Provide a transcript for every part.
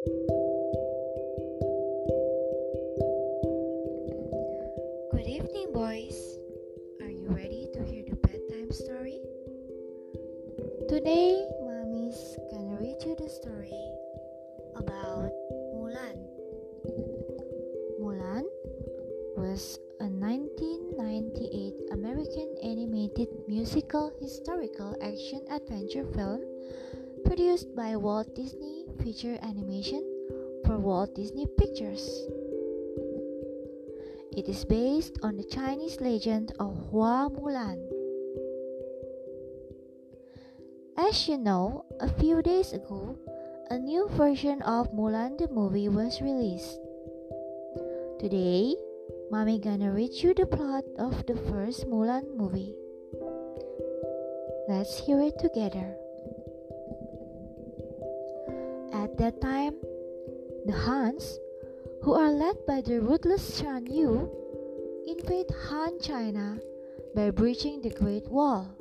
Good evening, boys. Are you ready to hear the bedtime story? Today, mommy's gonna read you the story about Mulan. Mulan was a 1998 American animated musical historical action adventure film produced by Walt Disney Feature Animation for Walt Disney Pictures. It is based on the Chinese legend of Hua Mulan. As you know, a few days ago, a new version of Mulan the movie was released. Today, Mommy gonna read you the plot of the first Mulan movie. Let's hear it together. That time, the Huns, who are led by the ruthless Shan Yu, invade Han China by breaching the Great Wall.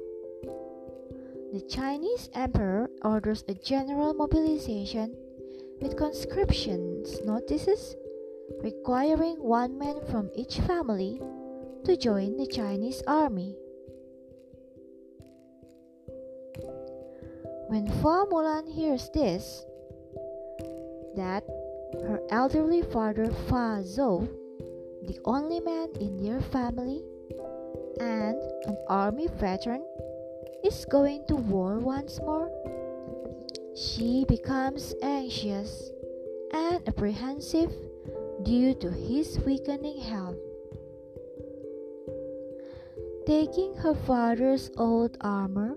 The Chinese emperor orders a general mobilization with conscriptions notices requiring one man from each family to join the Chinese army. When Fa Mulan hears this, that her elderly father Fa Zhou, the only man in their family, and an army veteran, is going to war once more, she becomes anxious and apprehensive due to his weakening health. Taking her father's old armor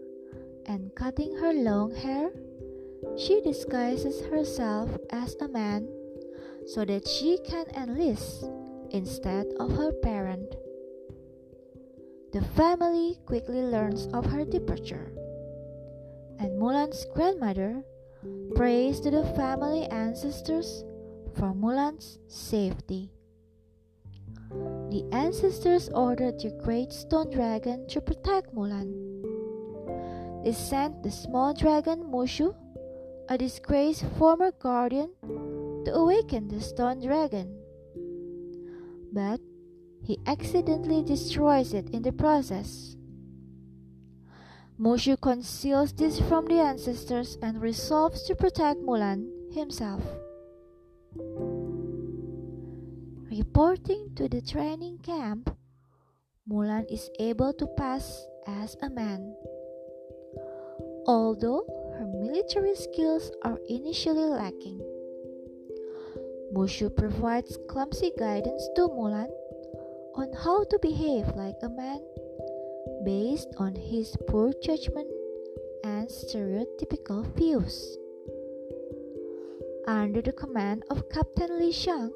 and cutting her long hair, she disguises herself as a man so that she can enlist instead of her parent. The family quickly learns of her departure, and Mulan's grandmother prays to the family ancestors for Mulan's safety. The ancestors ordered the great stone dragon to protect Mulan. They sent the small dragon Mushu, a disgraced former guardian, to awaken the stone dragon. But he accidentally destroys it in the process. Mushu conceals this from the ancestors and resolves to protect Mulan himself. Reporting to the training camp, Mulan is able to pass as a man. Although her military skills are initially lacking, Mushu provides clumsy guidance to Mulan on how to behave like a man based on his poor judgment and stereotypical views. Under the command of Captain Li Shang,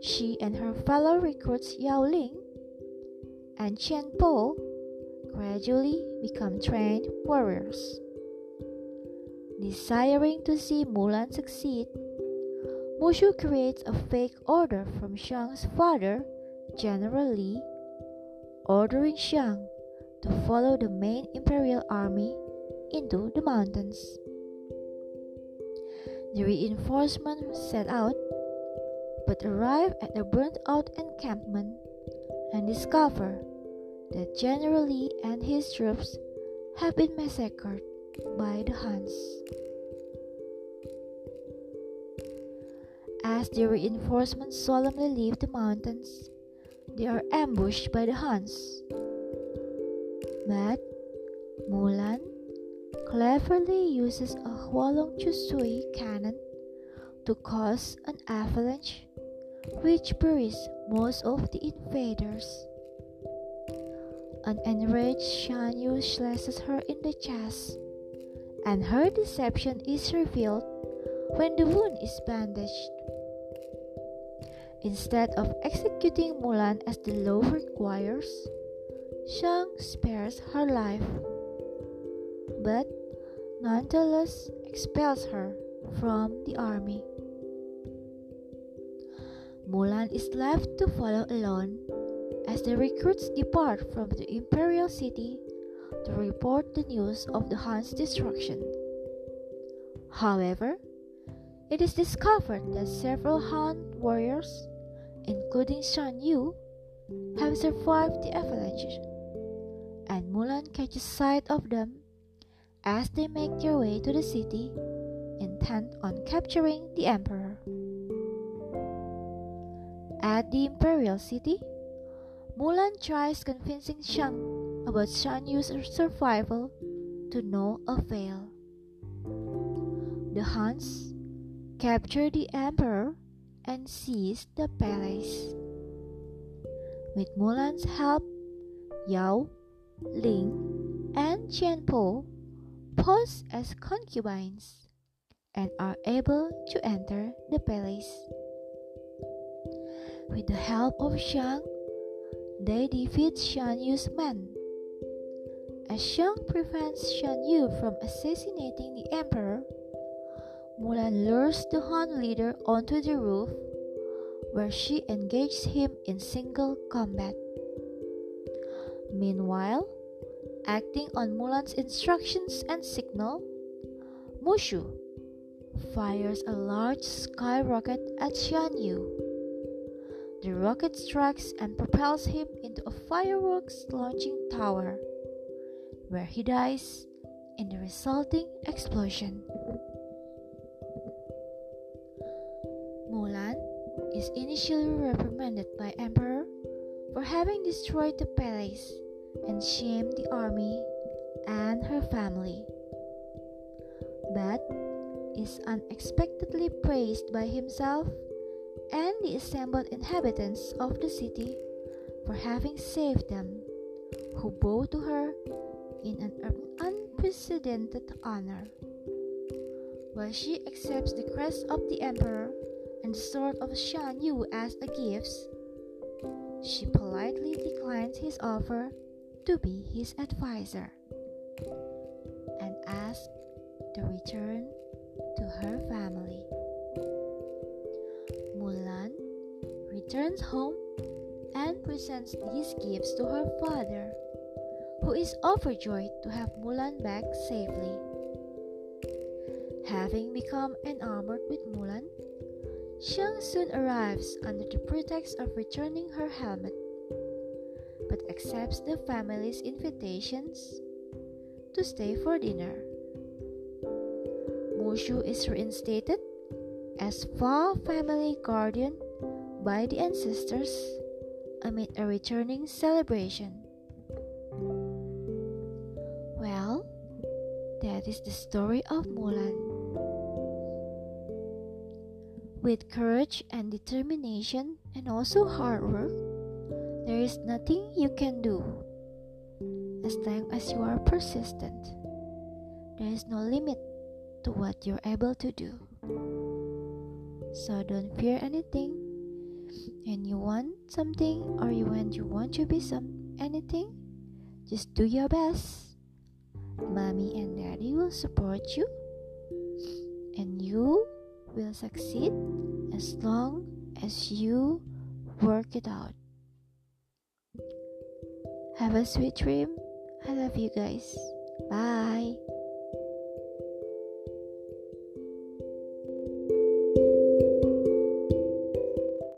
she and her fellow recruits Yao Ling and Chien-Po gradually become trained warriors. Desiring to see Mulan succeed, Mushu creates a fake order from Shang's father, General Li, ordering Shang to follow the main imperial army into the mountains. The reinforcements set out, but arrive at the burnt out encampment and discover that General Li and his troops have been massacred by the Huns. As the reinforcements solemnly leave the mountains, they are ambushed by the Huns. But Mulan cleverly uses a Huolong Chushui cannon to cause an avalanche which buries most of the invaders. An enraged Shan Yu slashes her in the chest, and her deception is revealed when the wound is bandaged. Instead of executing Mulan as the law requires, Shang spares her life, but nonetheless expels her from the army. Mulan is left to follow alone as the recruits depart from the imperial city to report the news of the Han's destruction. However, it is discovered that several Han warriors, including Shan Yu, have survived the avalanche, and Mulan catches sight of them as they make their way to the city, intent on capturing the emperor. At the imperial city, Mulan tries convincing Shang about Shan Yu's survival to no avail. The Huns capture the emperor and seize the palace. With Mulan's help, Yao, Ling, and Chien-Po pose as concubines and are able to enter the palace. With the help of Shang, they defeat Shan Yu's men. As Shang prevents Shan Yu from assassinating the emperor, Mulan lures the Han leader onto the roof, where she engages him in single combat. Meanwhile, acting on Mulan's instructions and signal, Mushu fires a large skyrocket at Shan Yu. The rocket strikes and propels him into a fireworks launching tower, where he dies in the resulting explosion. Mulan is initially reprimanded by Emperor for having destroyed the palace and shamed the army and her family, but is unexpectedly praised by himself and the assembled inhabitants of the city for having saved them, who bow to her in an unprecedented honor. While she accepts the crest of the emperor and the sword of Shan Yu as a gift, she politely declines his offer to be his advisor and asks to return to her family. Mulan returns home and presents these gifts to her father, who is overjoyed to have Mulan back safely. Having become enamored with Mulan, Shang soon arrives under the pretext of returning her helmet, but accepts the family's invitations to stay for dinner. Mushu is reinstated as Fa family guardian by the ancestors amid a returning celebration. That is the story of Mulan. With courage and determination and also hard work, there is nothing you can do as long as you are persistent. There is no limit to what you're able to do. So don't fear anything. And you want something or you want you want to be some anything, just do your best. Mommy and daddy will support you and you will succeed as long as you work it out. Have a sweet dream. I love you guys. Bye.